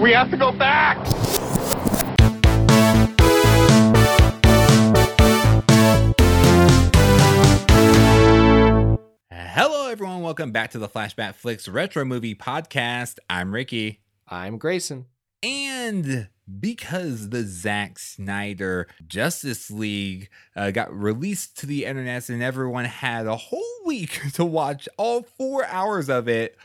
We have to go back! Hello, everyone. Welcome back to the Flashback Flicks Retro Movie Podcast. I'm Ricky. I'm Grayson. And because the Zack Snyder Justice League uh, got released to the internet and everyone had a whole week to watch all four hours of it,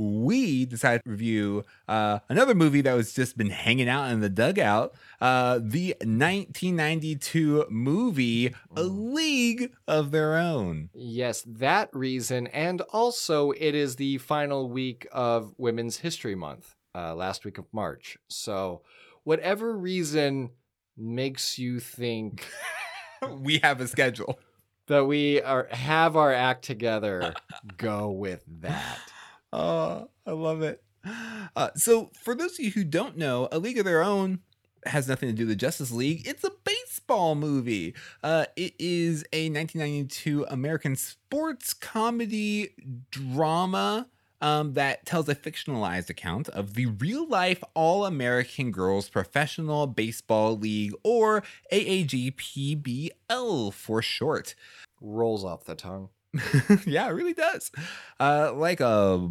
we decided to review uh, another movie that was just been hanging out in the dugout uh, the 1992 movie A League of Their Own. Yes, that reason. And also, it is the final week of Women's History Month, uh, last week of March. So, whatever reason makes you think we have a schedule that we are have our act together, go with that. Oh, I love it. Uh, so, for those of you who don't know, A League of Their Own has nothing to do with the Justice League. It's a baseball movie. Uh, it is a 1992 American sports comedy drama um, that tells a fictionalized account of the real life All American Girls Professional Baseball League, or AAGPBL for short. Rolls off the tongue. yeah, it really does. Uh, like a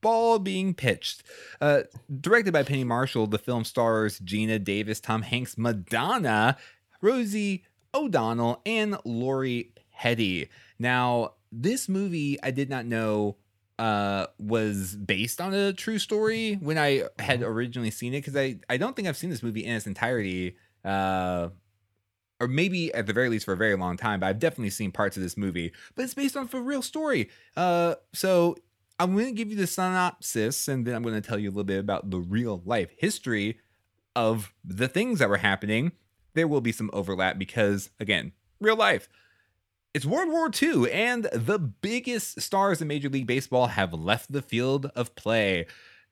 ball being pitched. Uh, directed by Penny Marshall, the film stars Geena Davis, Tom Hanks, Madonna, Rosie O'Donnell, and Lori Petty. Now, this movie I did not know uh, was based on a true story when I had Mm-hmm. originally seen it because I, I don't think I've seen this movie in its entirety. Uh, or maybe at the very least for a very long time, but I've definitely seen parts of this movie. But it's based on a real story. Uh, so I'm going to give you the synopsis, and then I'm going to tell you a little bit about the real life history of the things that were happening. There will be some overlap because, again, real life. It's World War II, and the biggest stars in Major League Baseball have left the field of play.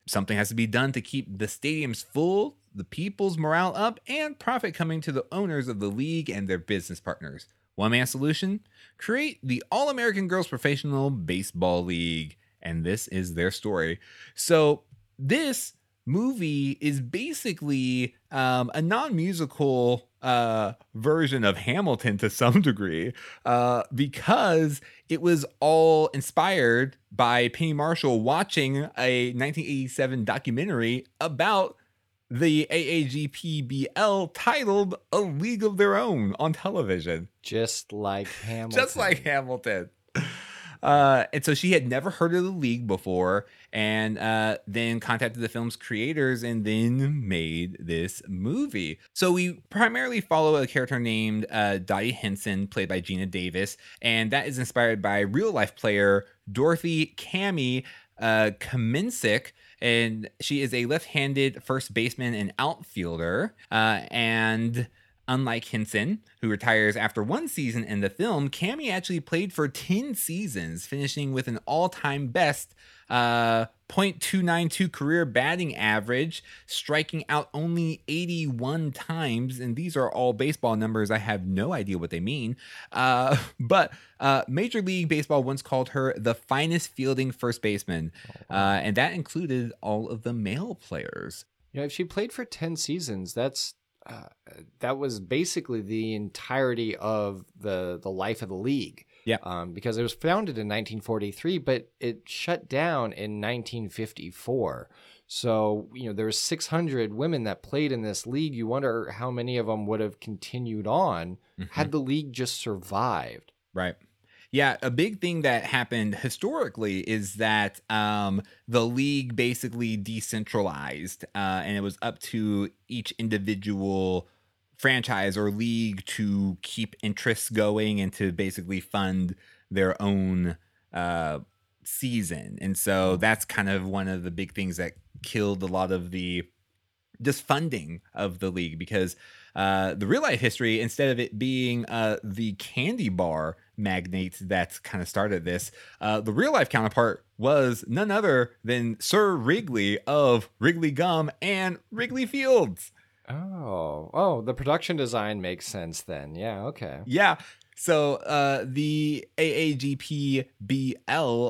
Something has to be done to keep the stadiums full, the people's morale up, and profit coming to the owners of the league and their business partners. One man solution create the All American Girls Professional Baseball League. And this is their story. So, this movie is basically um, a non musical uh, version of Hamilton to some degree uh, because it was all inspired by Penny Marshall watching a 1987 documentary about the AAGPBL titled A League of Their Own on television. Just like Hamilton. Just like Hamilton. Uh, and so she had never heard of the league before, and uh, then contacted the film's creators and then made this movie. So we primarily follow a character named uh, Dottie Hinson, played by Geena Davis, and that is inspired by real life player Dorothy Cami uh. And she is a left handed first baseman and outfielder. Uh, and Unlike Hinson, who retires after one season in the film, Cammy actually played for 10 seasons, finishing with an all time best uh, .292 career batting average, striking out only 81 times. And these are all baseball numbers. I have no idea what they mean. Uh, but uh, Major League Baseball once called her the finest fielding first baseman. Uh, and that included all of the male players. You know, if she played for 10 seasons, that's uh, that was basically the entirety of the the life of the league. Yeah. Um, because it was founded in 1943, but it shut down in 1954. So you know there were 600 women that played in this league. You wonder how many of them would have continued on had the league just survived. Right. Yeah, a big thing that happened historically is that um, the league basically decentralized, uh, and it was up to each individual franchise or league to keep interests going and to basically fund their own uh, season. And so that's kind of one of the big things that killed a lot of the just funding of the league because uh, the real life history, instead of it being uh, the candy bar magnates that kind of started this, uh, the real life counterpart was none other than Sir Wrigley of Wrigley Gum and Wrigley Fields. Oh, oh, the production design makes sense then. Yeah, okay. Yeah. So uh, the AAGPBL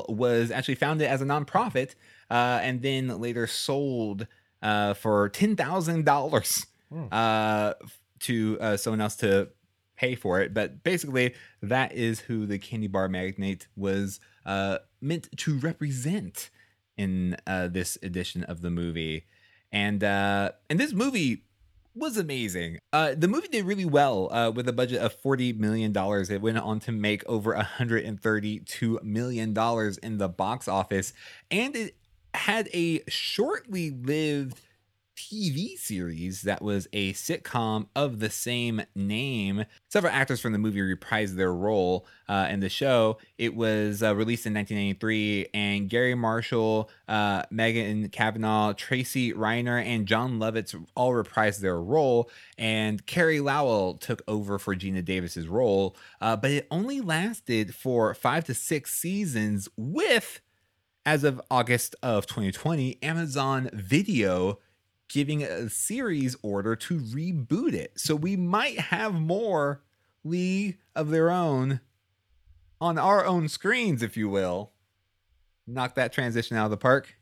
was actually founded as a nonprofit uh, and then later sold uh, for ten thousand dollars Hmm. uh, to uh, someone else to pay for it. But basically, that is who the candy bar magnate was uh, meant to represent in uh, this edition of the movie. And uh, and this movie was amazing. Uh, the movie did really well uh, with a budget of forty million dollars. It went on to make over hundred and thirty-two million dollars in the box office, and it had a shortly lived TV series that was a sitcom of the same name. Several actors from the movie reprised their role uh, in the show. It was uh, released in 1993, and Garry Marshall, uh, Megan Cavanagh, Tracy Reiner, and Jon Lovitz all reprised their role. And Carey Lowell took over for Geena Davis's role, uh, but it only lasted for five to six seasons with as of August of 2020, Amazon Video giving a series order to reboot it. So we might have more League of Their Own on our own screens, if you will. Knock that transition out of the park.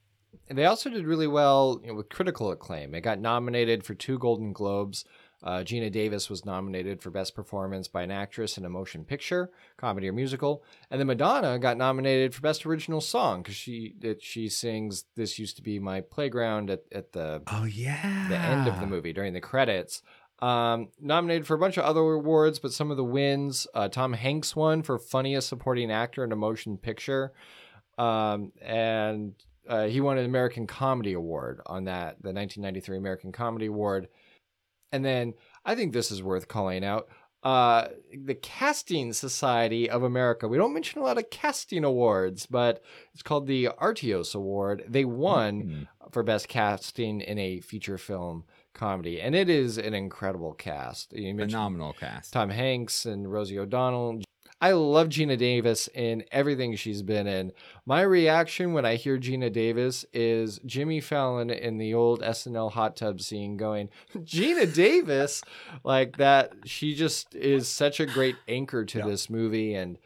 And they also did really well you know, with critical acclaim. It got nominated for two Golden Globes. Uh, Geena Davis was nominated for Best Performance by an Actress in a Motion Picture, Comedy or Musical, and then Madonna got nominated for Best Original Song because she it, she sings "This Used to Be My Playground" at, at the Oh yeah. the end of the movie during the credits. Um, nominated for a bunch of other awards, but some of the wins. Uh, Tom Hanks won for funniest supporting actor in a motion picture, um, and uh, he won an American Comedy Award on that, the 1993 American Comedy Award. And then I think this is worth calling out. Uh, the Casting Society of America. We don't mention a lot of casting awards, but it's called the Artios Award. They won Mm. for best casting in a feature film comedy, and it is an incredible cast. You Phenomenal cast. Tom Hanks and Rosie O'Donnell. I love Geena Davis in everything she's been in. My reaction when I hear Geena Davis is Jimmy Fallon in the old SNL hot tub scene going, Geena Davis, like that. She just is such a great anchor to Yeah. this movie. And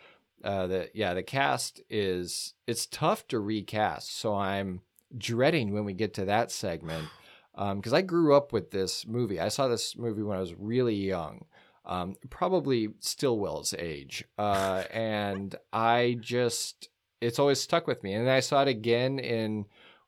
uh, the yeah, the cast is it's tough to recast. So I'm dreading when we get to that segment because I grew up with this movie. I saw this movie when I was really young, um, probably Stilwell's age, uh, and I just it's always stuck with me. And I saw it again in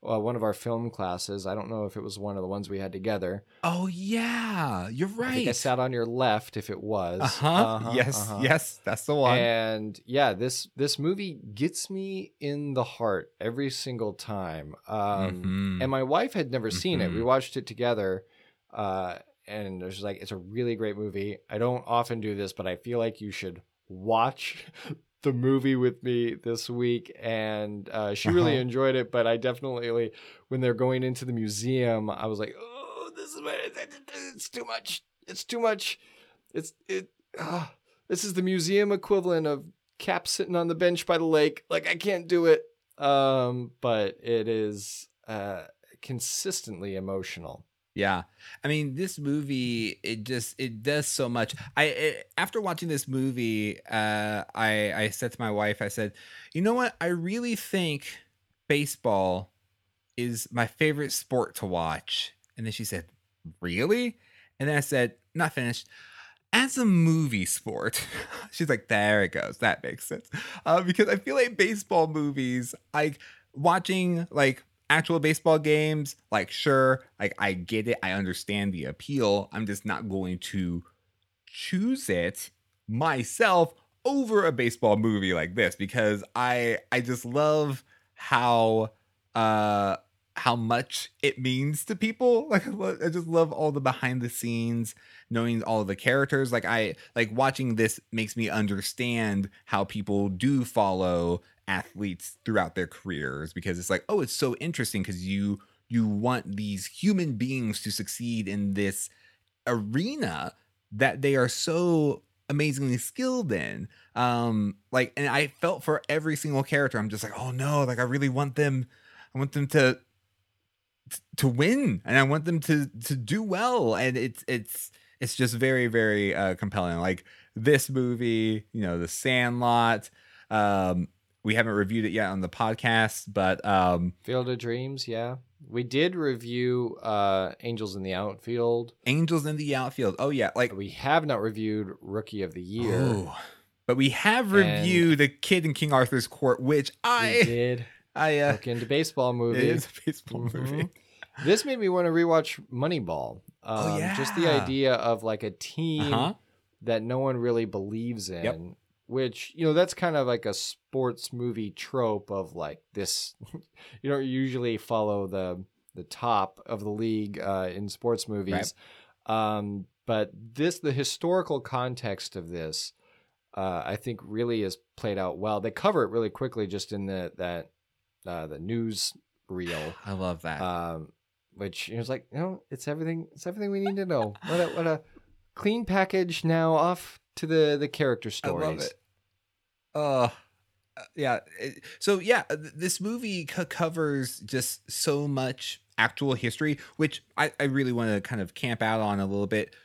uh, one of our film classes. I don't know if it was one of the ones we had together. Oh yeah, you're right. I think I sat on your left if it was. uh huh. Uh-huh, yes, uh-huh. yes, that's the one. And yeah, this this movie gets me in the heart every single time. Um, Mhm. And my wife had never seen it. We Mhm. watched it together, uh, and was like it's a really great movie. I don't often do this, but I feel like you should watch the movie with me this week. And uh, she really Uh-huh. enjoyed it, but I definitely, when they're going into the museum, I was like, oh, this is what it's too much. It's too much. It's it. ah, this is the museum equivalent of Cap sitting on the bench by the lake. Like I can't do it. Um, but it is uh consistently emotional. Yeah. I mean, this movie it just it does so much. I it, after watching this movie, uh I I said to my wife I said, "You know what? I really think baseball is my favorite sport to watch." And then she said, "Really?" And then I said, "Not finished." As a movie sport, she's like, "There it goes. That makes sense." Uh, because I feel like baseball movies, like watching like actual baseball games, like sure, like I get it, I understand the appeal. I'm just not going to choose it myself over a baseball movie like this because I I just love how uh how much it means to people. Like I just love all the behind the scenes, knowing all the characters. Like I like watching this makes me understand how people do follow athletes throughout their careers because it's like, oh, it's so interesting because you you want these human beings to succeed in this arena that they are so amazingly skilled in. Um, like, and I felt for every single character. I'm just like, oh no, like I really want them, I want them to to win, and I want them to to do well. And it's it's it's just very very uh, compelling. Like this movie, you know, The Sandlot. Um, we haven't reviewed it yet on the podcast, but um, Field of Dreams, yeah. We did review uh, Angels in the Outfield. Angels in the outfield. Oh yeah, like We have not reviewed Rookie of the Year. Ooh. But we have reviewed the kid in King Arthur's Court, which I did I uh look into baseball it movie. is a baseball Mhm. movie. This made me want to rewatch Moneyball. Um, Oh, Just the idea of like a team Uh-huh. that no one really believes in. Yep. Which, you know, that's kind of like a sports movie trope of like this. you don't usually follow the the top of the league uh, in sports movies. Um, but this, the historical context of this, uh, I think really is played out well. They cover it really quickly just in the that uh, the news reel I love that. um, which know, it's like you know it's everything it's everything we need to know what a what a clean package now off to the the character stories. I love it. Uh, yeah. so yeah, this movie co- covers just so much actual history, which I, I really want to kind of camp out on a little bit.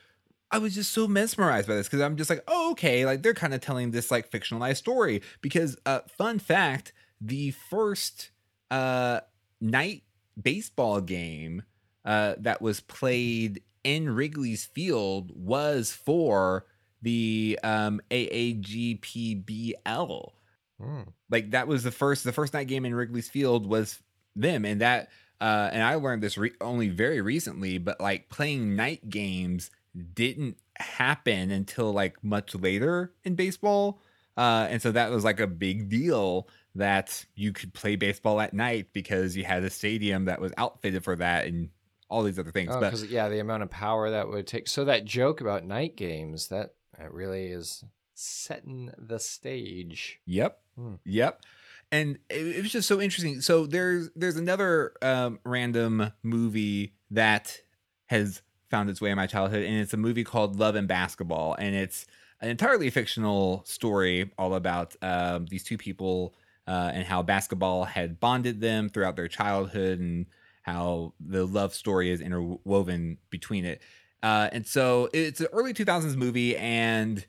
I was just so mesmerized by this because I'm just like, oh, okay, like they're kind of telling this like fictionalized story. Because, uh, fun fact, the first uh night baseball game uh that was played in Wrigley's Field was for the um AAGPBL. Hmm. Like that was the first the first night game in Wrigley's Field was them and that uh and I learned this re- only very recently but like playing night games didn't happen until like much later in baseball. Uh and so that was like a big deal that you could play baseball at night because you had a stadium that was outfitted for that and all these other things. Oh, but yeah the amount of power that would take so that joke about night games that that really is setting the stage Yep. Hmm. Yep. And it, it was just so interesting. So there's there's another um, random movie that has found its way in my childhood, and it's a movie called Love and Basketball, and it's an entirely fictional story all about um, these two people uh, and how basketball had bonded them throughout their childhood, and how the love story is interwoven between it. Uh, and so it's an early 2000s movie, and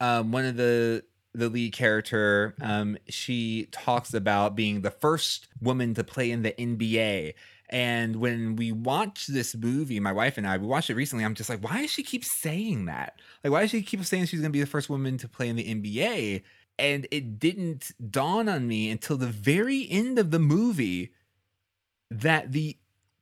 um, one of the the lead character, um, she talks about being the first woman to play in the NBA. And when we watched this movie, my wife and I, we watched it recently. I'm just like, why does she keep saying that? Like, why does she keep saying she's going to be the first woman to play in the NBA? And it didn't dawn on me until the very end of the movie that the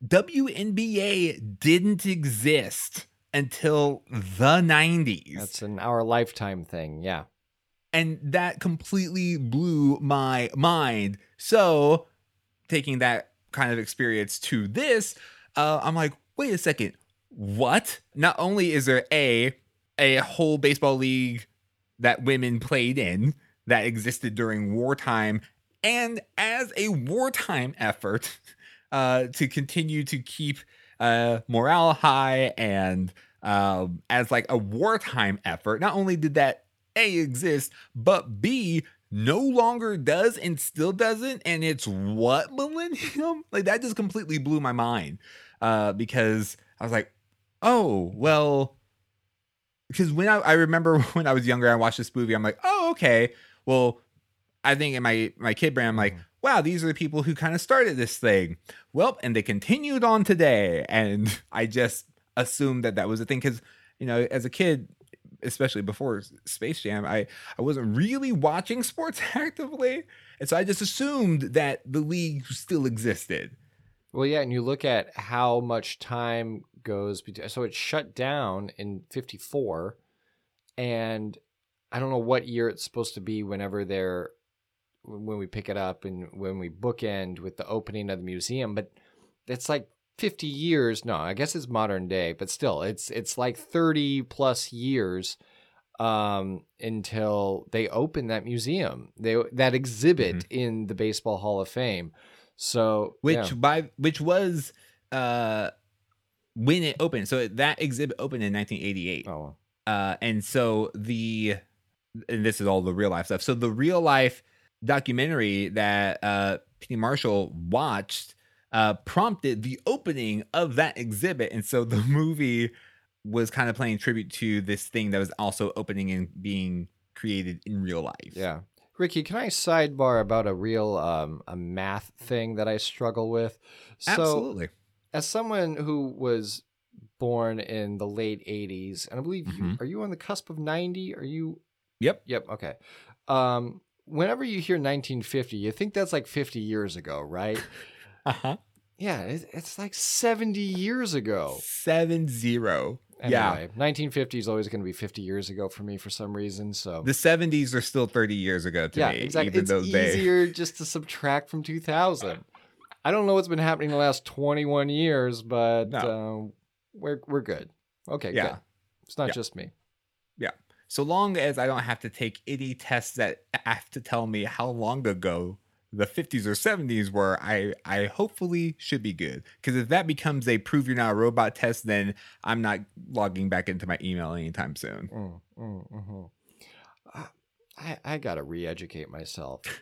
WNBA didn't exist until the 90s that's an our lifetime thing yeah and that completely blew my mind. So, taking that kind of experience to this, uh, I'm like, wait a second, what? Not only is there a a whole baseball league that women played in that existed during wartime, and as a wartime effort uh, to continue to keep uh, morale high and um, as like a wartime effort, not only did that a exist, but B no longer does and still doesn't. And it's what millennium? Like that just completely blew my mind. Uh, because I was like, oh, well, because when I, I remember when I was younger, I watched this movie, I'm like, oh, okay. Well, I think in my my kid brain, I'm like, mm. wow, these are the people who kind of started this thing. Well, and they continued on today, and I just assumed that that was a thing because you know, as a kid, especially before Space Jam, I I wasn't really watching sports actively, and so I just assumed that the league still existed. Well, yeah, and you look at how much time goes between. So it shut down in '54, and I don't know what year it's supposed to be. Whenever they're when we pick it up and when we bookend with the opening of the museum, but it's like 50 years. No, I guess it's modern day, but still, it's it's like 30 plus years um until they open that museum they that exhibit in the baseball hall of fame so which yeah. by which was uh when it opened. So that exhibit opened in 1988. oh Uh, and so the and this is all the real life stuff. So the real life documentary that uh Penny Marshall watched uh prompted the opening of that exhibit. And so the movie was kind of playing tribute to this thing that was also opening and being created in real life. Yeah. Ricky, can I sidebar about a real um, a math thing that I struggle with? So, Absolutely. as someone who was born in the late 80s, and I believe you Mhm. are you on the cusp of 90? Are you Yep. Yep, okay. Um whenever you hear 1950, you think that's like 50 years ago, right? Uh-huh. yeah, it, it's like 70 years ago. Seven zero. Anyway, Yeah. 1950 is always going to be 50 years ago for me for some reason, so The 70s are still 30 years ago to yeah, me. exactly. Even It's though they. easier just to subtract from 2000. I don't know what's been happening the last 21 years, but No. um, we're we're good. Okay, Yeah. good. It's not Yeah. just me. Yeah. So long as I don't have to take any tests that have to tell me how long ago the 50s or 70s were, I I hopefully should be good. Because if that becomes a prove you're not a robot test, then I'm not logging back into my email anytime soon. Mm, mm, mhm. Uh, I I gotta re-educate myself.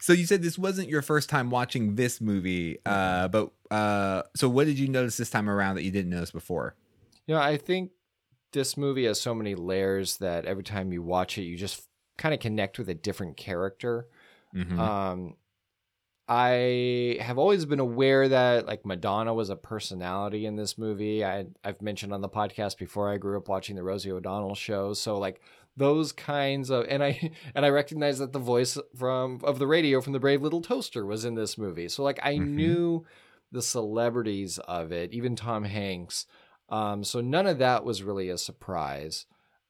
So you said this wasn't your first time watching this movie, uh, but uh, so what did you notice this time around that you didn't notice before? You know, I think this movie has so many layers that every time you watch it, you just kind of connect with a different character. Mhm. Um, I have always been aware that like Madonna was a personality in this movie. I I've mentioned on the podcast before I grew up watching the Rosie O'Donnell show, so like those kinds of and I and I recognize that the voice from of the radio from the Brave Little Toaster was in this movie. So like I Mhm. knew the celebrities of it, even Tom Hanks. Um, so none of that was really a surprise.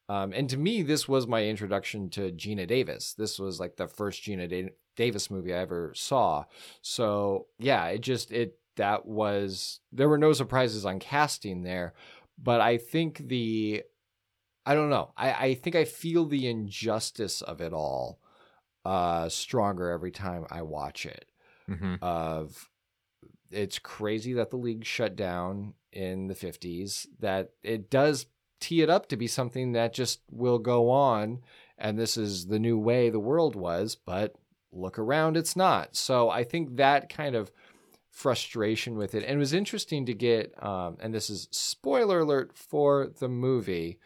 Um, and to me, this was my introduction to Geena Davis. This was like the first Geena da- Davis movie I ever saw. So yeah, it just it that was there were no surprises on casting there, but I think the I don't know. I, I think I feel the injustice of it all uh stronger every time I watch it Mhm. of it's crazy that the league shut down in the 50s that it does tee it up to be something that just will go on and this is the new way the world was but look around it's not so i think that kind of frustration with it and it was interesting to get um, and this is spoiler alert for the movie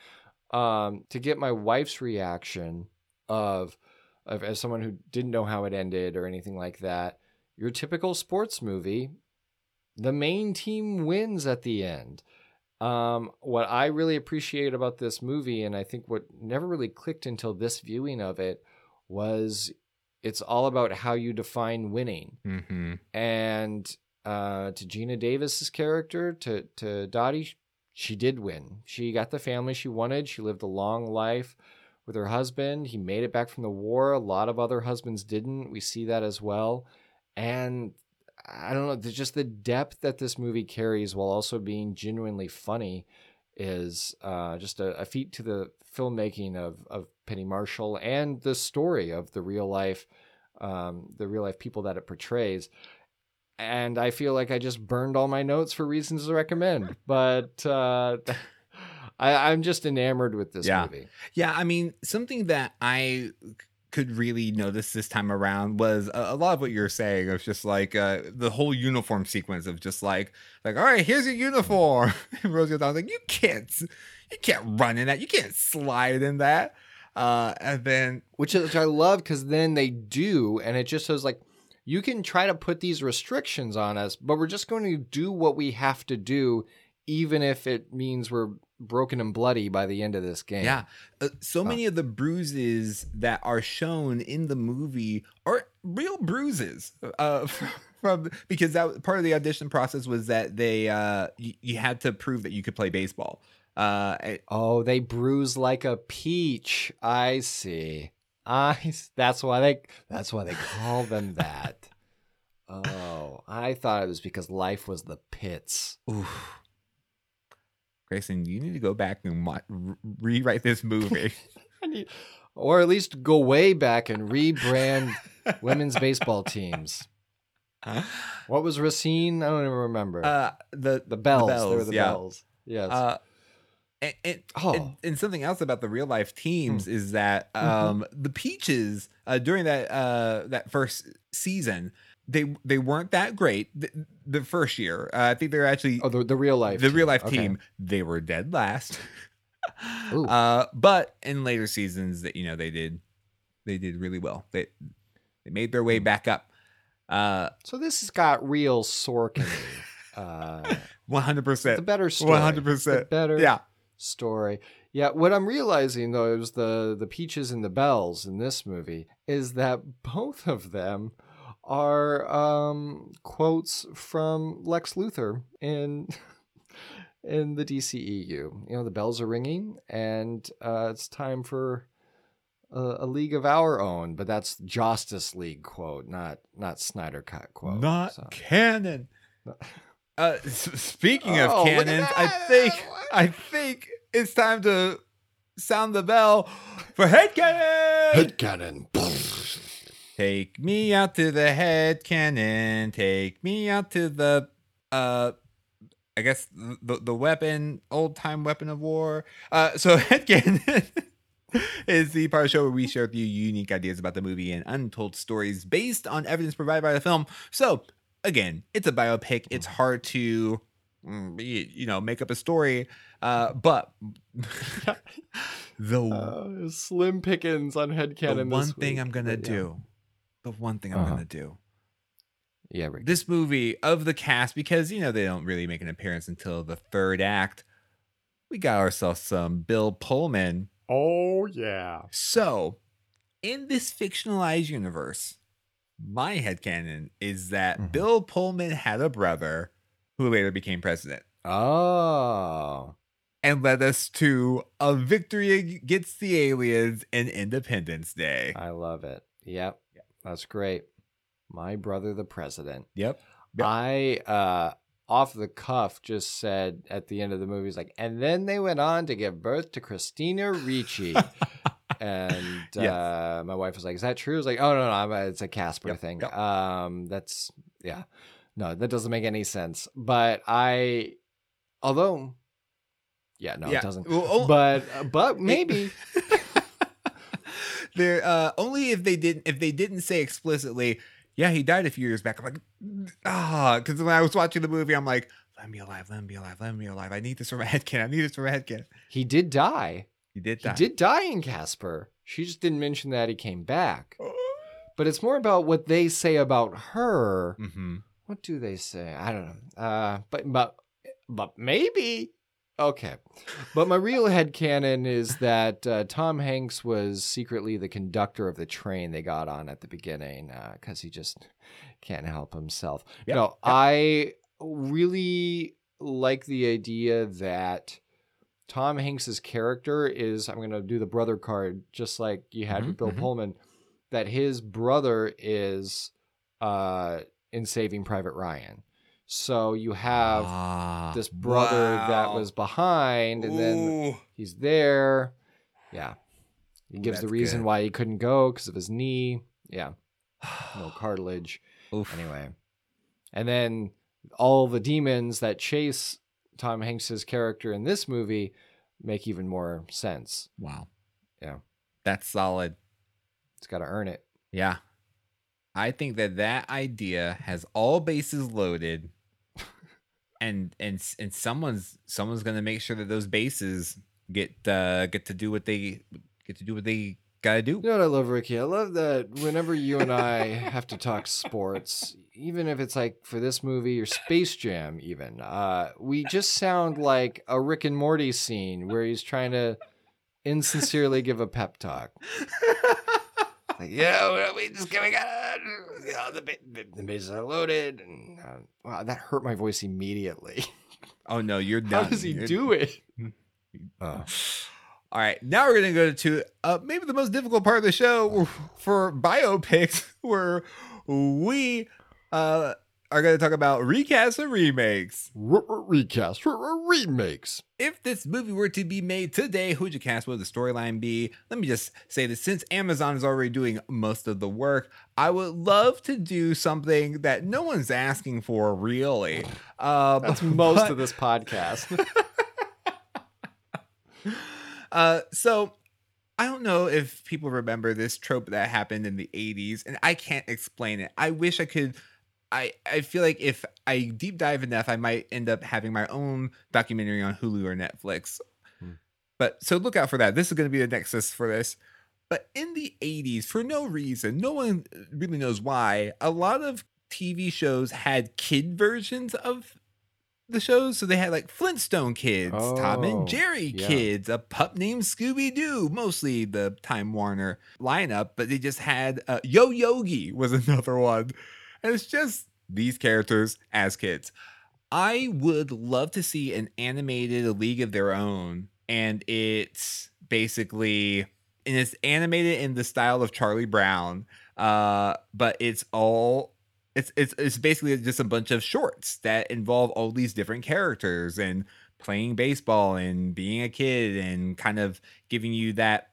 um, to get my wife's reaction of, of as someone who didn't know how it ended or anything like that your typical sports movie, the main team wins at the end. Um, what I really appreciate about this movie, and I think what never really clicked until this viewing of it, was it's all about how you define winning. Mhm. And uh, to Geena Davis's character, to to Dottie, she did win. She got the family she wanted. She lived a long life with her husband. He made it back from the war. A lot of other husbands didn't. We see that as well. And I don't know, just the depth that this movie carries while also being genuinely funny is uh, just a, a feat to the filmmaking of, of Penny Marshall and the story of the real life, um, the real life people that it portrays. And I feel like I just burned all my notes for reasons to recommend, but uh, I, I'm just enamored with this Yeah. movie. Yeah, I mean, something that I could really notice this time around was a, a lot of what you're saying of just like uh, the whole uniform sequence of just like like all right, here's your uniform. And Rosie was like, you can't, you can't run in that, you can't slide in that. Uh, and then which, which I love because then they do, and it just says like, you can try to put these restrictions on us, but we're just going to do what we have to do, even if it means we're broken and bloody by the end of this game. Yeah. Uh, so many of the bruises that are shown in the movie are real bruises. Uh, from because that part of the audition process was that they uh you, you had to prove that you could play baseball. Uh Oh, they bruise like a peach. I see. I. That's why they. That's why they call them that. Oh, I thought it was because life was the pits. oof. Grayson, you need to go back and wa- re- rewrite this movie. Need, or at least go way back and rebrand women's baseball teams. What was Racine? I don't even remember. uh the the bells. they were the yeah. bells. Yes. Uh and, and, Oh. and, and something else about the real life teams Hmm. is that Mm-hmm. um, the Peaches uh, during that uh, that first season they they weren't that great the, the first year. Uh, I think they're actually oh, the, the real life. the real life Okay. team. They were dead last. Uh, but in later seasons, that you know they did they did really well. They they made their way back up. Uh, So this has got real Sorkin. uh, one hundred the percent, better story. one hundred percent. better Yeah, story. Yeah, what I'm realizing though is the the peaches and the bells in this movie is that both of them are um, quotes from Lex Luthor in in the DCEU. You know, the bells are ringing, and uh, it's time for a, a league of our own. But that's Justice League quote, not not Snyder Cut quote. not so. canon. Uh, speaking of Oh, look cannons, I think What? I think it's time to sound the bell for head cannon. Head cannon. Take me out to the head cannon. Take me out to the uh I guess the the weapon, old time weapon of war. Uh so head cannon is the part of the show where we share with you unique ideas about the movie and untold stories based on evidence provided by the film. So again, it's a biopic. It's hard to mm, you know make up a story. Uh but the Uh, slim pickings on head the one thing week, I'm gonna yeah. do, the one thing I'm Uh-huh. gonna do, Yeah, Rick. this movie of the cast because you know they don't really make an appearance until the third act. We got ourselves some Bill Pullman. Oh yeah. So, in this fictionalized universe, my head headcanon is that Mhm. Bill Pullman had a brother who later became president Oh. and led us to a victory against the aliens and Independence Day. I love it. Yep. That's great. My brother the president. Yep. Yep. I uh off the cuff just said at the end of the movie, he's like, and then they went on to give birth to Christina Ricci. and Yes. uh, my wife was like, "Is that true?" I was like, "Oh no, no, it's a Casper Yep, thing." yep. Um, that's yeah, no, that doesn't make any sense. But I, although, yeah, no, Yeah. it doesn't. Well, oh- but but maybe They're uh, only if they didn't if they didn't say explicitly, yeah, he died a few years back. I'm like, ah, because when I was watching the movie, I'm like, let be alive, let me be alive, let me be alive. I need this for my headcanon. I need this for my headcanon. he did die. He did die. He did die in Casper. She just didn't mention that he came back. But it's more about what they say about her. Mm-hmm. What do they say? I don't know. Uh, but but but maybe. Okay. But my real headcanon is that uh, Tom Hanks was secretly the conductor of the train they got on at the beginning because he just can't help himself. Yep, No, yep. I really like the idea that Tom Hanks's character is, I'm going to do the brother card just like you had Mhm, with Bill mhm. Pullman, that his brother is uh, in Saving Private Ryan. So you have Ah, this brother that was behind, and then he's there. Yeah. He gives the reason good. why he couldn't go because of his knee. Yeah. No cartilage. Oof. Anyway. And then all the demons that chase Tom Hanks's character in this movie make even more sense. Wow. Yeah. That's solid. It's got to earn it. Yeah. I think that that idea has all bases loaded and and and someone's someone's going to make sure that those bases get uh get to do what they get to do what they got to do. You know what I love, Ricky? I love that whenever you and I have to talk sports, even if it's like for this movie or Space Jam, even, uh, we just sound like a Rick and Morty scene where he's trying to insincerely give a pep talk. Like, yeah, we just we got you know, the, ba- the, the bases are loaded, and uh, wow, that hurt my voice immediately. Oh no, you're done. How does he You're- do it? Uh, All right, now we're gonna go to uh, maybe the most difficult part of the show for biopics, where we uh, are gonna talk about recasts and remakes. Recasts, re- recast, re- re- remakes. If this movie were to be made today, who would you cast? What would the storyline be? Let me just say that since Amazon is already doing most of the work, I would love to do something that no one's asking for, really. Uh, That's most but- of this podcast. Uh, so I don't know if people remember this trope that happened in the 80s, and I can't explain it. I wish I could. I, I feel like if I deep dive enough, I might end up having my own documentary on Hulu or Netflix. Hmm. But so look out for that. This is going to be the nexus for this. But in the 80s, for no reason, no one really knows why, a lot of TV shows had kid versions of the shows. So they had like Flintstone kids, Tom Oh, and Jerry yeah. kids, a pup named Scooby Doo, mostly the Time Warner lineup, but they just had uh, Yo Yogi was another one. And it's just these characters as kids. I would love to see an animated League of Their Own, and it's basically and it's animated in the style of Charlie Brown, uh, but it's all it's it's it's basically just a bunch of shorts that involve all these different characters and playing baseball and being a kid and kind of giving you that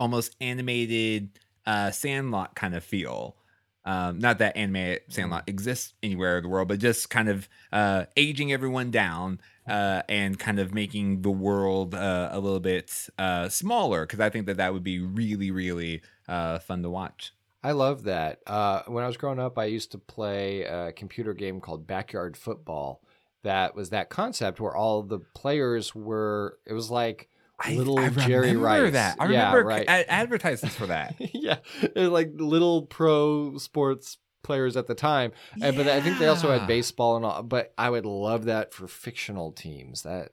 almost animated uh sandlot kind of feel um not that animated sandlot exists anywhere in the world but just kind of uh aging everyone down uh and kind of making the world uh, a little bit uh smaller because i think that that would be really really uh fun to watch I love that. Uh, when I was growing up, I used to play a computer game called Backyard Football. That was that concept where all the players were. It was like little Jerry remember Rice. that i Yeah, remember right. a- advertisements for that yeah, like little pro sports players at the time. And, but I think they also had baseball and all. But I would love that for fictional teams. That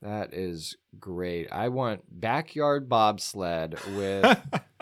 that is great. I want backyard bobsled with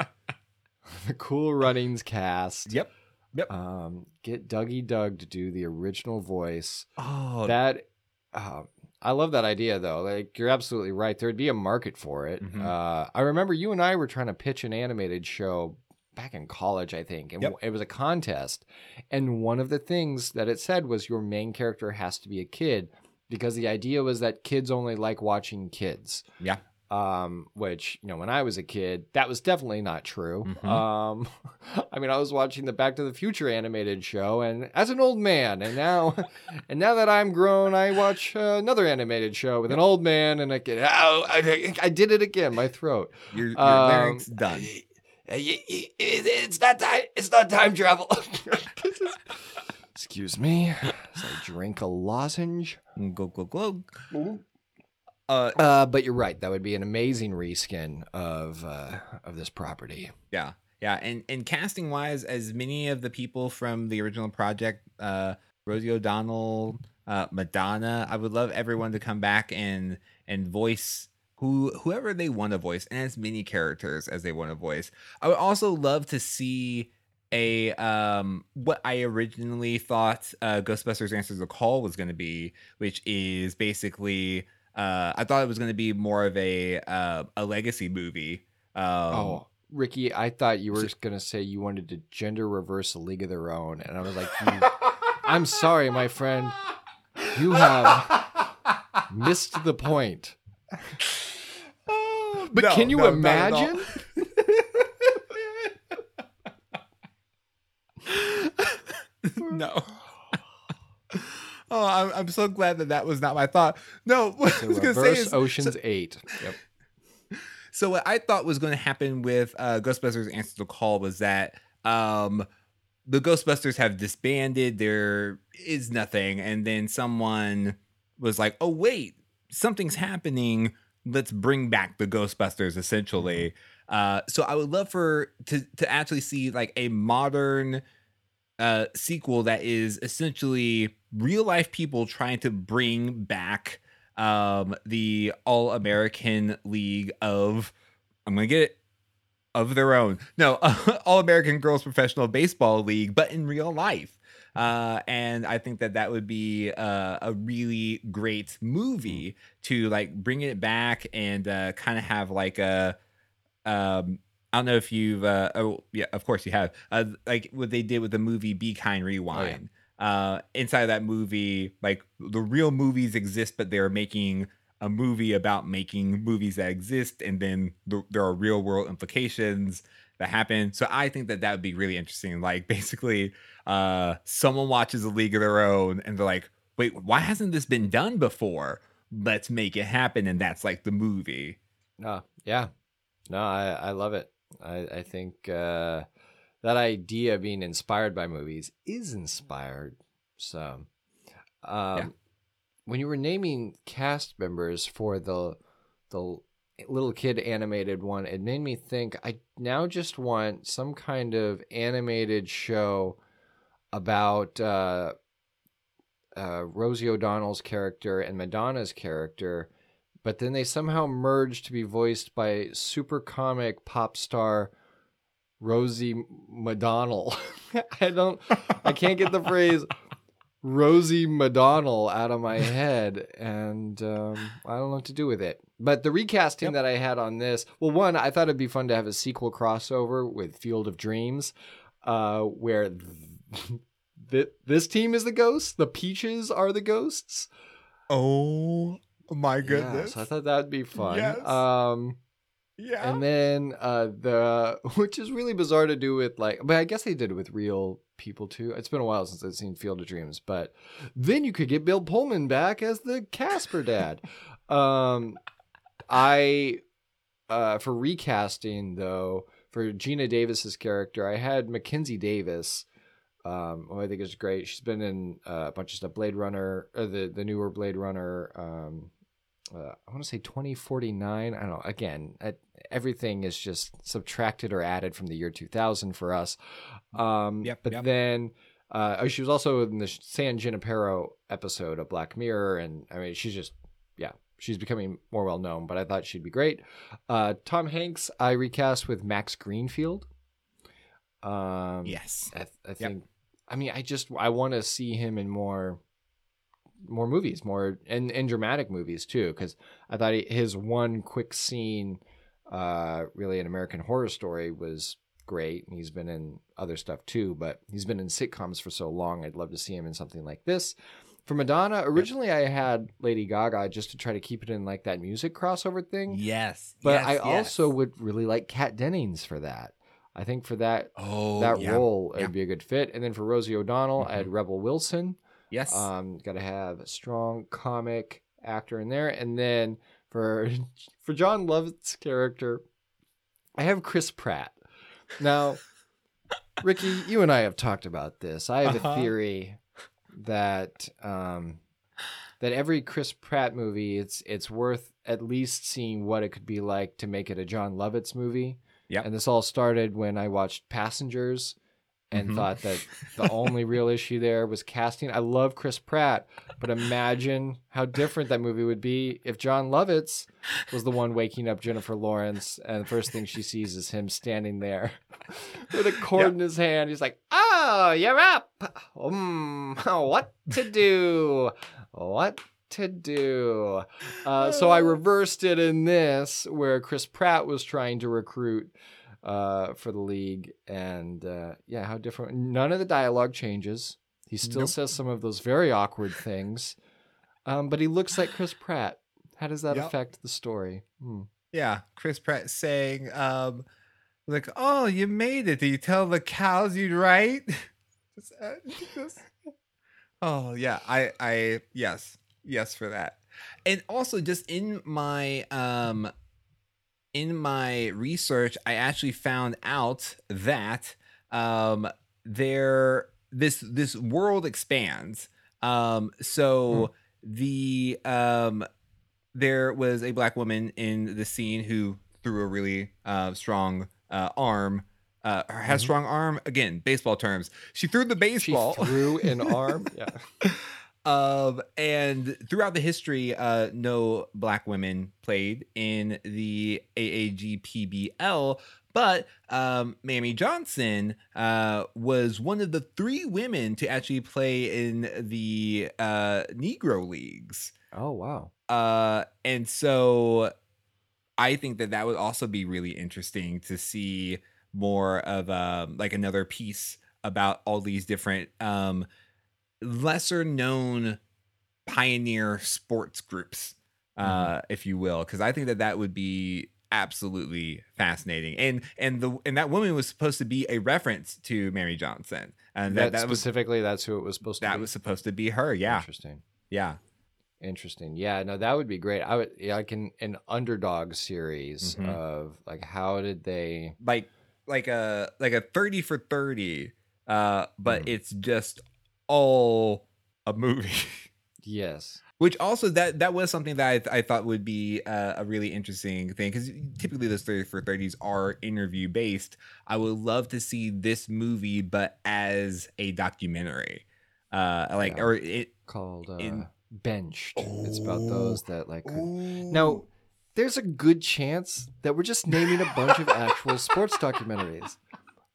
the Cool Runnings cast. Yep. Yep Um, get Dougie Doug to do the original voice. oh That uh, I love that idea though. Like you're absolutely right. There'd be a market for it. Mhm. Uh, I remember you and I were trying to pitch an animated show back in college, I think, and Yep. it was a contest. And one of the things that it said was your main character has to be a kid because the idea was that kids only like watching kids. Yeah. Um, which you know, when I was a kid, that was definitely not true. Mhm. Um, I mean, I was watching the Back to the Future animated show, and as an old man, and now, and now that I'm grown, I watch uh, another animated show with an old man, and I get, oh, I, I did it again, my throat. your, your Um, larynx done It's not time. It's not time travel. Excuse me. As I drink a lozenge. go go go uh Uh, but you're right. That would be an amazing reskin of uh, of this property. Yeah, yeah, and and casting wise, as many of the people from the original project, uh, Rosie O'Donnell, uh, Madonna, I would love everyone to come back and and voice who whoever they want to voice, and as many characters as they want to voice. I would also love to see a um what I originally thought uh Ghostbusters Answers the Call was going to be, which is basically uh I thought it was going to be more of a uh, a legacy movie. Um, oh, Ricky, I thought you were going to say you wanted to gender reverse a League of Their Own, and I was like, you, I'm sorry, my friend, you have missed the point. But No, can you no, not at all. imagine? no. Oh, I'm, I'm so glad that that was not my thought. No, what I was going to say reverse is, Ocean's so, Eight. Yep. so what I thought was going to happen with uh, Ghostbusters Answer the Call was that um, the Ghostbusters have disbanded. There is nothing, and then someone was like, "Oh wait, something's happening. Let's bring back the Ghostbusters." Essentially, uh, so I would love for to to actually see like a modern uh, sequel that is essentially real life people trying to bring back um, the All American League of I'm gonna get it of their own. No, All American Girls Professional Baseball League, but in real life. Uh, and I think that that would be uh, a really great movie to like bring it back and uh, kind of have like a um, I don't know if you've uh, oh yeah of course you have uh, like what they did with the movie Be Kind Rewind. Uh, inside of that movie, like the real movies exist, but they're making a movie about making movies that exist, and then the, there are real world implications that happen. So I think that that would be really interesting. Like basically, uh, someone watches a League of Their Own, and they're like, "Wait, why hasn't this been done before? Let's make it happen." And that's like the movie. No, yeah. No, I, I love it. I, I think uh, that idea of being inspired by movies is inspired. So, um, Yeah. when you were naming cast members for the the little kid animated one, it made me think I now just want some kind of animated show about uh, uh, Rosie O'Donnell's character and Madonna's character, but then they somehow merged to be voiced by super comic pop star Rosie McDonald. I don't, I can't get the phrase Rosie McDonald out of my head, and um, I don't know what to do with it. But the recasting Yep. that I had on this, well, one, I thought it'd be fun to have a sequel crossover with Field of Dreams, uh, where th- th- this team is the ghosts, the Peaches are the ghosts. Oh my Yeah, so I thought that'd be fun. Yes. Um, yeah. and then uh, the which is really bizarre to do with like, but I guess they did it with real people too. It's been a while since I've seen Field of Dreams, but then you could get Bill Pullman back as the Casper dad. um, I uh, for recasting though for Geena Davis's character, I had Mackenzie Davis. Um, who I think is great. She's been in uh, a bunch of stuff. Blade Runner, uh, the the newer Blade Runner. Um, uh, I want to say 2049. I don't know. Again, uh, everything is just subtracted or added from the year 2000 for us. Um, Yep, but yep. then uh, oh, she was also in the San Junipero episode of Black Mirror, and I mean, she's just yeah, she's becoming more well known. But I thought she'd be great. Uh, Tom Hanks, I recast with Max Greenfield. Um, yes. I, th- I think. I mean, I just I want to see him in more, more movies, more and and dramatic movies too. Because I thought he, his one quick scene, uh, really an American Horror Story was great, and he's been in other stuff too. But he's been in sitcoms for so long. I'd love to see him in something like this. For Madonna, originally I had Lady Gaga just to try to keep it in like that music crossover thing. Yes. But yes, I yes. also would really like Kat Dennings for that. I think for that oh that yeah. role yeah. would be a good fit. And then for Rosie O'Donnell, I had Rebel Wilson. Yes. Um, got to have a strong comic actor in there. And then for for Jon Lovitz's character, I have Chris Pratt. Now, Ricky, you and I have talked about this. I have Uh-huh. a theory that um, that every Chris Pratt movie, it's it's worth at least seeing what it could be like to make it a Jon Lovitz movie. Yep. And this all started when I watched Passengers and Mhm. thought that the only real issue there was casting. I love Chris Pratt, but imagine how different that movie would be if Jon Lovitz was the one waking up Jennifer Lawrence, and the first thing she sees is him standing there with a cord Yep. in his hand. He's like, "Oh, you're up. Um, what to do? What to do?" Uh, so I reversed it in this, where Chris Pratt was trying to recruit uh, for the league, and uh, yeah, how different. None of the dialogue changes. He still Nope. says some of those very awkward things, um, but he looks like Chris Pratt. How does that Yep. affect the story? Hmm. yeah. Chris Pratt saying, um, like, oh, you made it. Did you tell the cows you'd write? Just, uh, just- oh yeah. I I yes. Yes for that. And also just in my um in my research, I actually found out that um there this this world expands. Um so the um there was a black woman in the scene who threw a really uh strong uh arm uh has Mhm. strong arm again baseball terms she threw the She baseball threw an arm. Yeah. Um, and throughout the history, uh, no black women played in the AAGPBL, but um, Mamie Johnson uh, was one of the three women to actually play in the uh, Negro leagues. Oh wow. Uh, and so I think that that would also be really interesting to see more of um, like another piece about all these different um, lesser known pioneer sports groups, uh, if you will, because I think that that would be absolutely fascinating. And and the and that woman was supposed to be a reference to Mary Johnson, and that that, that was specifically, that's who it was supposed to be. that be. was supposed to be her. Yeah, Interesting. yeah. Interesting. Yeah, no, that would be great. I would yeah, like an an underdog series Mhm. of like how did they like like a like a 30 for 30 uh but Mhm. it's just all a movie Yes. Which also that that was something that I, I thought would be uh, a really interesting thing because typically those 30 for 30s are interview based. I would love to see this movie, but as a documentary, uh, like Yeah. or it. called uh, In- Benched. It's about Oh. those that like. could- Now, there's a good chance that we're just naming a bunch of actual sports documentaries.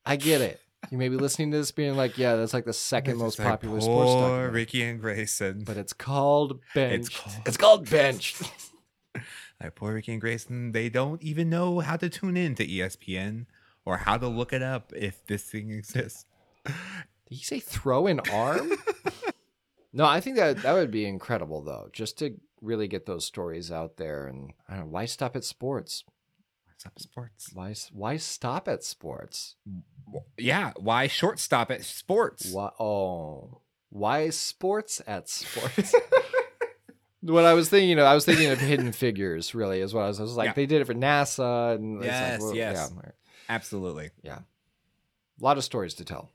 I get it. You may be listening to this being like, yeah, that's like the second most popular sports documentary. Ricky and Grayson. But it's called Benched. called- it's called Bench. like poor Ricky and Grayson, they don't even know how to tune in to ESPN or how to look it up if this thing exists. Did he say throw an arm? no, I think that that would be incredible though, just to really get those stories out there. And I don't know, why stop at sports? What's up, sports? Why why stop at sports? Yeah, why shortstop at sports? Why oh why sports at sports? what I was thinking, you know, I was thinking of Hidden Figures. Really, is what I was. I was like, Yeah. they did it for NASA, and it's like, Yes, well, yes. yeah, Absolutely. Yeah, a lot of stories to tell.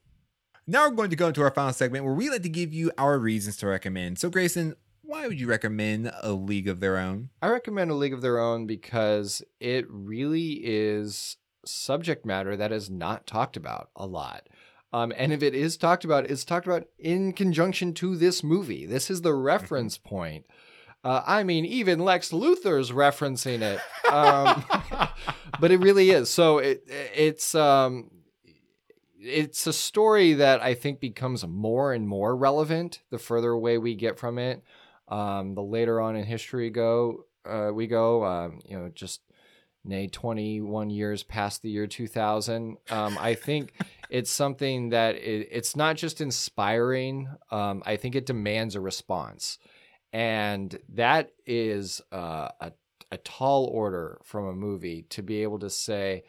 Now we're going to go into our final segment where we like to give you our reasons to recommend. So, Grayson, why would you recommend A League of Their Own? I recommend A League of Their Own because it really is subject matter that is not talked about a lot. Um, and if it is talked about, it's talked about in conjunction to this movie. This is the reference point. Uh, I mean, even Lex Luthor's referencing it, um, but it really is. So it it's um, it's a story that I think becomes more and more relevant the further away we get from it. Um, the later on in history go uh, we go, um, you know, just nay 21 years past the year 2000. Um, I think it's something that it, it's not just inspiring. Um, I think it demands a response, and that is uh, a a tall order from a movie to be able to say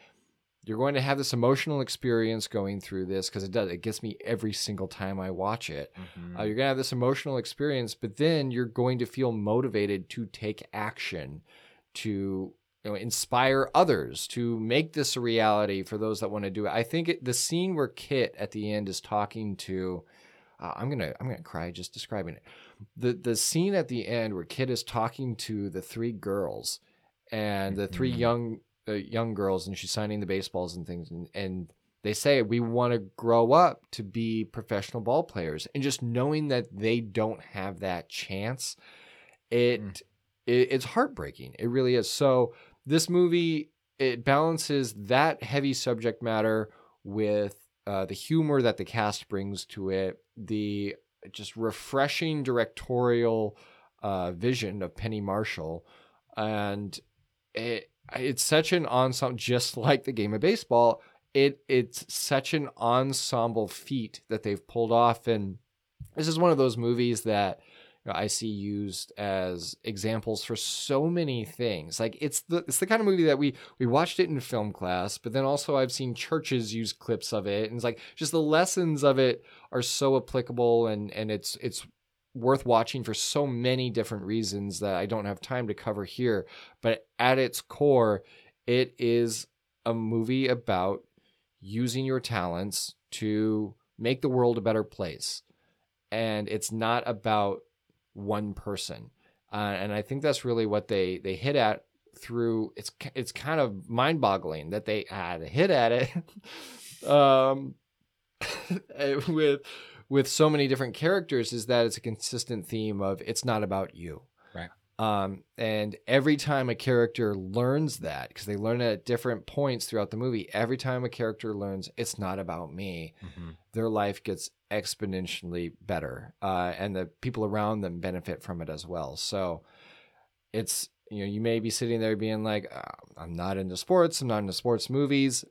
you're going to have this emotional experience going through this because it does it gets me every single time I watch it. Uh, you're gonna have this emotional experience, but then you're going to feel motivated to take action, to you know, inspire others to make this a reality for those that want to do it. I think it, the scene where Kit at the end is talking to, uh, I'm gonna I'm gonna cry just describing it. The the scene at the end where Kit is talking to the three girls, and the three Mhm. young uh, young girls, and she's signing the baseballs and things, and, and they say we want to grow up to be professional ball players. And just knowing that they don't have that chance it, Mm. it it's heartbreaking. It really is. So this movie it balances that heavy subject matter with uh, the humor that the cast brings to it the just refreshing directorial uh, vision of penny marshall and it it's such an ensemble just like the game of baseball it it's such an ensemble feat that they've pulled off and this is one of those movies that you know, I see used as examples for so many things. Like it's the it's the kind of movie that we we watched it in film class, but then also I've seen churches use clips of it, and it's like just the lessons of it are so applicable, and and it's it's worth watching for so many different reasons that I don't have time to cover here. But at its core, it is a movie about using your talents to make the world a better place. And it's not about one person. Uh, and I think that's really what they, they hit at through it's it's kind of mind-boggling that they had a hit at it um, with with so many different characters is that it's a consistent theme of it's not about you. Right. um, and every time a character learns that because they learn it at different points throughout the movie every time a character learns it's not about me their life gets exponentially better uh, and the people around them benefit from it as well. So it's you know you may be sitting there being like "Uh, i'm not into sports i'm not into sports movies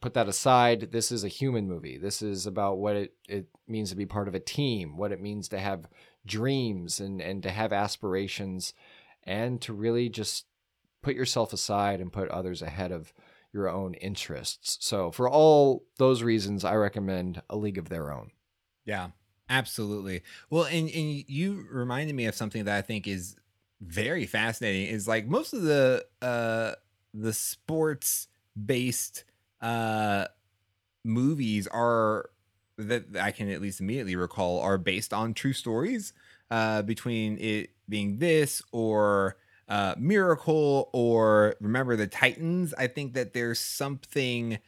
put that aside this is a human movie this is about what it, it means to be part of a team what it means to have dreams and and to have aspirations and to really just put yourself aside and put others ahead of your own interests. So for all those reasons, I recommend A League of Their Own. Yeah, absolutely. Well, and, and you reminded me of something that I think is very fascinating. Is like most of the uh the sports based uh movies are that I can at least immediately recall are based on true stories. uh, between it being this or uh, Miracle or Remember the Titans. I think that there's something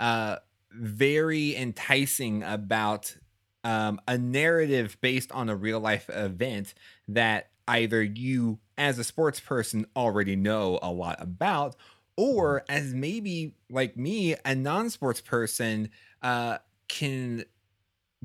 uh, very enticing about um, a narrative based on a real life event that either you, as a sports person, already know a lot about, or as maybe like me, a non sports person, uh, can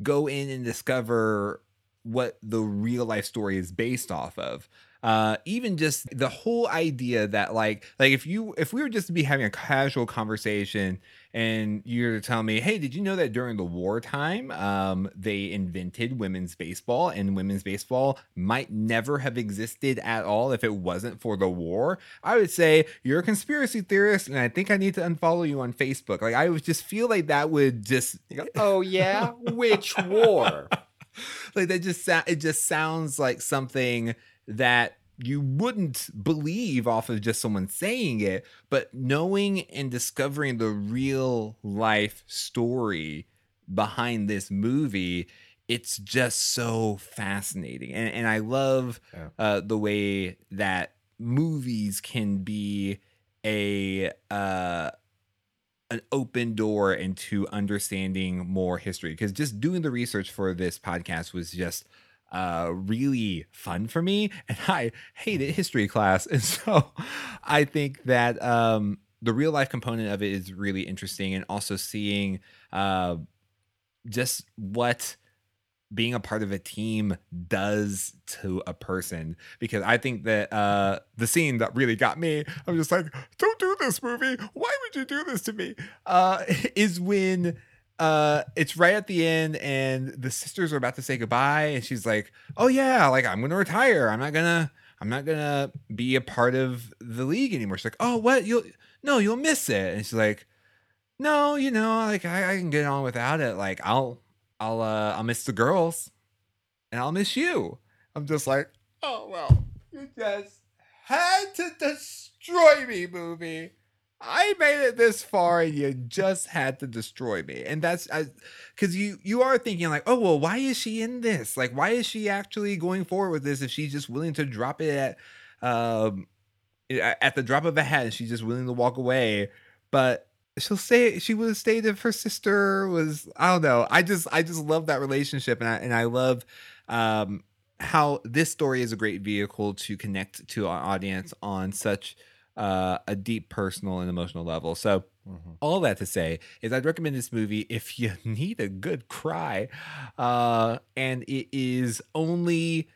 go in and discover what the real life story is based off of uh even just the whole idea that like like if you if we were just to be having a casual conversation and you're telling me hey did you know that during the wartime um they invented women's baseball and women's baseball might never have existed at all if it wasn't for the war? I would say you're a conspiracy theorist and i think i need to unfollow you on facebook. Like i would just feel like that would just oh yeah? Which war? Like that just it just sounds like something that you wouldn't believe off of just someone saying it, but knowing and discovering the real life story behind this movie, it's just so fascinating. And, and I love Yeah. uh, the way that movies can be a uh, an open door into understanding more history because just doing the research for this podcast was just uh really fun for me and i hated history class and so i think that um the real life component of it is really interesting and also seeing uh just what being a part of a team does to a person because I think that uh the scene that really got me, I'm just like, don't do this movie. Why would you do this to me? Uh is when uh it's right at the end and the sisters are about to say goodbye and she's like, "Oh yeah, like I'm to retire. I'm not to I'm not to be a part of the league anymore." She's like, "Oh, what? You'll no, you'll miss it." And she's like, "No, you know, like I, I can get on without it. Like I'll I'll uh I'll miss the girls and I'll miss you. I'm just like, oh well, you just had to destroy me, movie. I made it this far and you just had to destroy me. And that's because you you are thinking like, oh well, why is she in this? Like, why is she actually going forward with this if she's just willing to drop it at um at the drop of a hat and she's just willing to walk away? But she'll say she would have stayed if her sister was I don't know. I just I just love that relationship and I and I love um how this story is a great vehicle to connect to our audience on such uh, a deep personal and emotional level. So all that to say is I'd recommend this movie if you need a good cry. Uh and it is only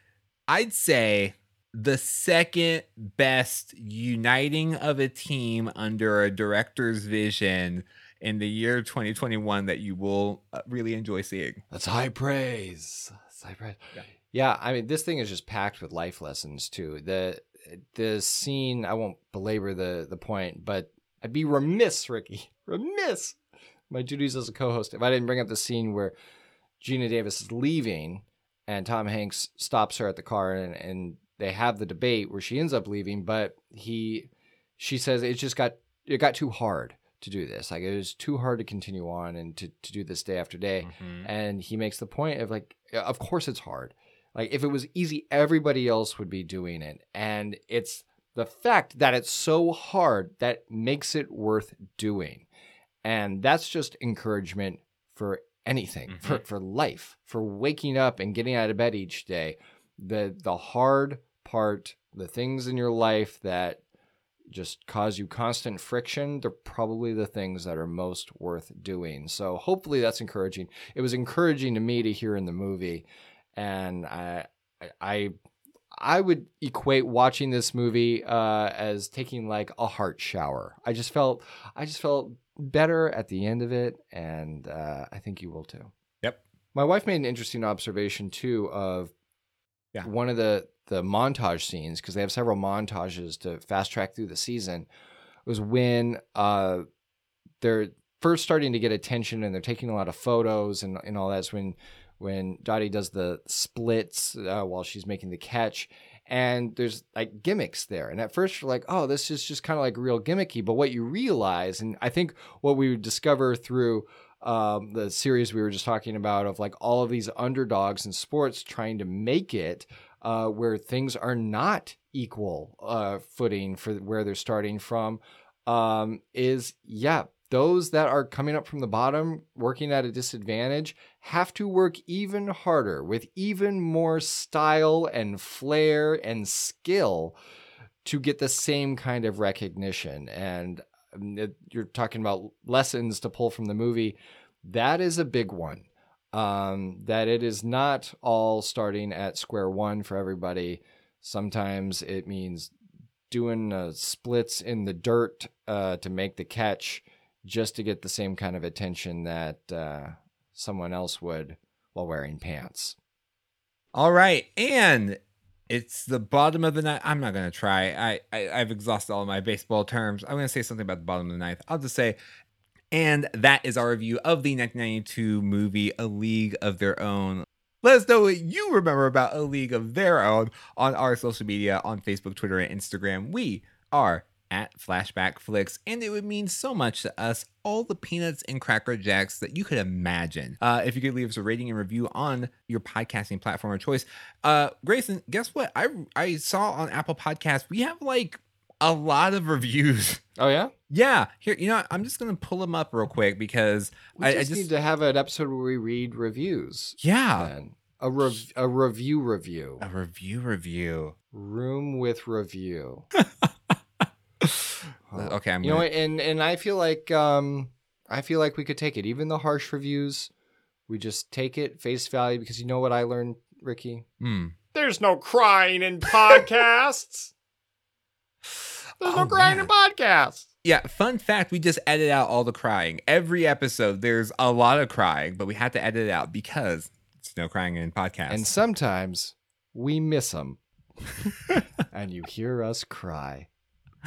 I'd say the second best uniting of a team under a director's vision in the year 2021 that you will uh, really enjoy seeing. That's high praise. That's high praise. Yeah. Yeah. I mean, this thing is just packed with life lessons too. The the scene. I won't belabor the the point, but I'd be remiss, Ricky, remiss. My duties as a co-host if I didn't bring up the scene where Geena Davis is leaving and Tom Hanks stops her at the car and, and they have the debate where she ends up leaving, but he she says it just got it got too hard to do this. Like it was too hard to continue on and to, to do this day after day. Mm-hmm. And he makes the point of like, of course it's hard. Like if it was easy, everybody else would be doing it. And it's the fact that it's so hard that makes it worth doing. And that's just encouragement for anything, for, mm-hmm. for life, for waking up and getting out of bed each day. The the hard part, the things in your life that just cause you constant friction, they're probably the things that are most worth doing. So hopefully that's encouraging. It was encouraging to me to hear in the movie, and I I I would equate watching this movie uh, as taking like a heart shower. I just felt I just felt better at the end of it, and uh, I think you will too. Yep. My wife made an interesting observation too of Yeah. one of the the montage scenes because they have several montages to fast track through the season was when uh they're first starting to get attention and they're taking a lot of photos and, and all that's when when Dottie does the splits uh, while she's making the catch. And there's like gimmicks there. And at first you're like oh this is just kind of like real gimmicky. But what you realize and i think what we would discover through um, the series we were just talking about of like all of these underdogs in sports trying to make it uh, where things are not equal uh, footing for where they're starting from, um, is yeah, those that are coming up from the bottom, working at a disadvantage, have to work even harder with even more style and flair and skill to get the same kind of recognition. And um, you're talking about lessons to pull from the movie. That is a big one. Um, that it is not all starting at square one for everybody. Sometimes it means doing uh, splits in the dirt uh, to make the catch just to get the same kind of attention that uh, someone else would while wearing pants. All right, and it's the bottom of the ninth. I'm not gonna try. I, I I've exhausted all of my baseball terms. I'm gonna say something about the bottom of the ninth. I'll just say, and that is our review of the 1992 movie A League of Their Own. Let us know what you remember about A League of Their Own on our social media on Facebook, Twitter, and Instagram. We are at Flashback Flicks, and it would mean so much to us, all the peanuts and cracker jacks that you could imagine. Uh, if you could leave us a rating and review on your podcasting platform of choice. Uh, Grayson, guess what? I I saw on Apple Podcasts we have like a lot of reviews. Oh yeah, yeah. Here, you know, I'm just gonna pull them up real quick because we I, just, I just need to have an episode where we read reviews. yeah Then a rev- a review review a review review. room with review. Okay, I'm you know gonna, what? And and I feel like um I feel like we could take it. Even the harsh reviews, we just take it face value because you know what I learned, Ricky. Hmm. There's no crying in podcasts. There's Oh, no crying man. in podcasts. Yeah, fun fact, we just edit out all the crying. Every episode there's a lot of crying, but we had to edit it out because it's no crying in podcasts. And sometimes we miss them, and you hear us cry.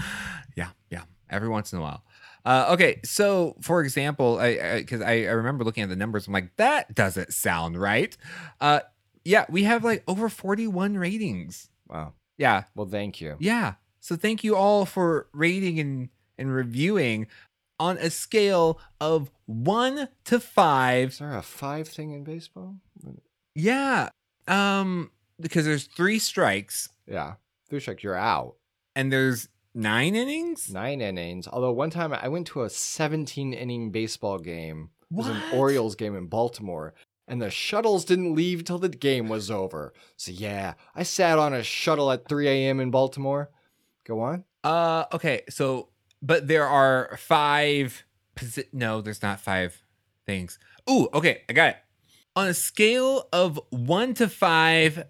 yeah, yeah, every once in a while. Uh, okay, so for example, I because I, I, remember looking at the numbers, I'm like, that doesn't sound right. Uh, yeah, we have like over 41 ratings. Wow. Yeah, Well, thank you. yeah. So thank you all for rating and and reviewing on a scale of one to five. Is there a five thing in baseball? Yeah, um, because there's three strikes Yeah. Three strikes, you're out. and there's nine innings. Nine innings. Although one time I went to a 17 inning baseball game. It was an Orioles game in Baltimore. And the shuttles didn't leave till the game was over. So yeah, I sat on a shuttle at 3 a.m. in Baltimore. Go on. Uh, okay, so but there are five. Posi- no, there's not five things. Ooh, okay, I got it. On a scale of one to five,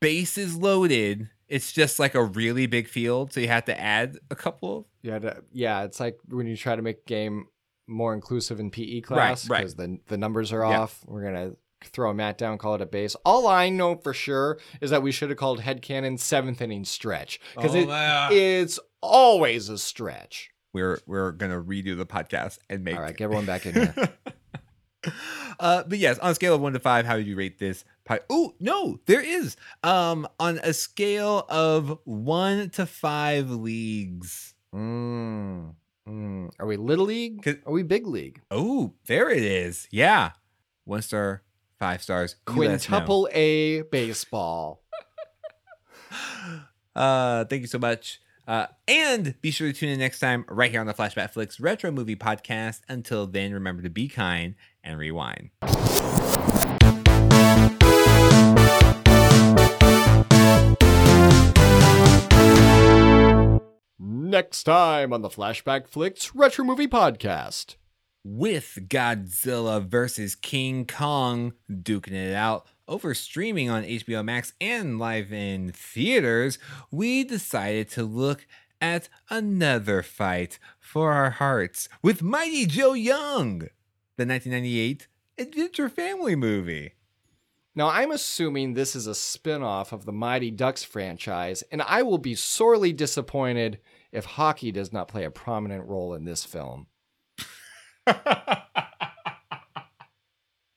bases loaded. It's just like a really big field, so you have to add a couple. Yeah, to- yeah. It's like when you try to make a game more inclusive in PE class right. because the the numbers are Yeah. off. We're gonna throw a mat down, call it a base. All I know for sure is that we should have called headcanon seventh inning stretch because Oh, it yeah. it's always a stretch. We're we're gonna redo the podcast and make. All right, get everyone back in here. uh, but yes, on a scale of one to five, how would you rate this? Pi- oh no, there is. Um, on a scale of one to five leagues. Mm, mm. Are we little league? Are we big league? Oh, there it is. Yeah, one star, five stars. You let us know. Quintuple A baseball. Uh, thank you so much. Uh, and be sure to tune in next time right here on the Flashback Flicks Retro Movie Podcast. Until then, remember to be kind and rewind. Next time on the Flashback Flicks Retro Movie Podcast. with Godzilla versus King Kong duking it out over streaming on HBO Max and live in theaters, we decided to look at another fight for our hearts with Mighty Joe Young, the 1998 Adventure Family movie. Now, I'm assuming this is a spin off of the Mighty Ducks franchise, and I will be sorely disappointed if hockey does not play a prominent role in this film.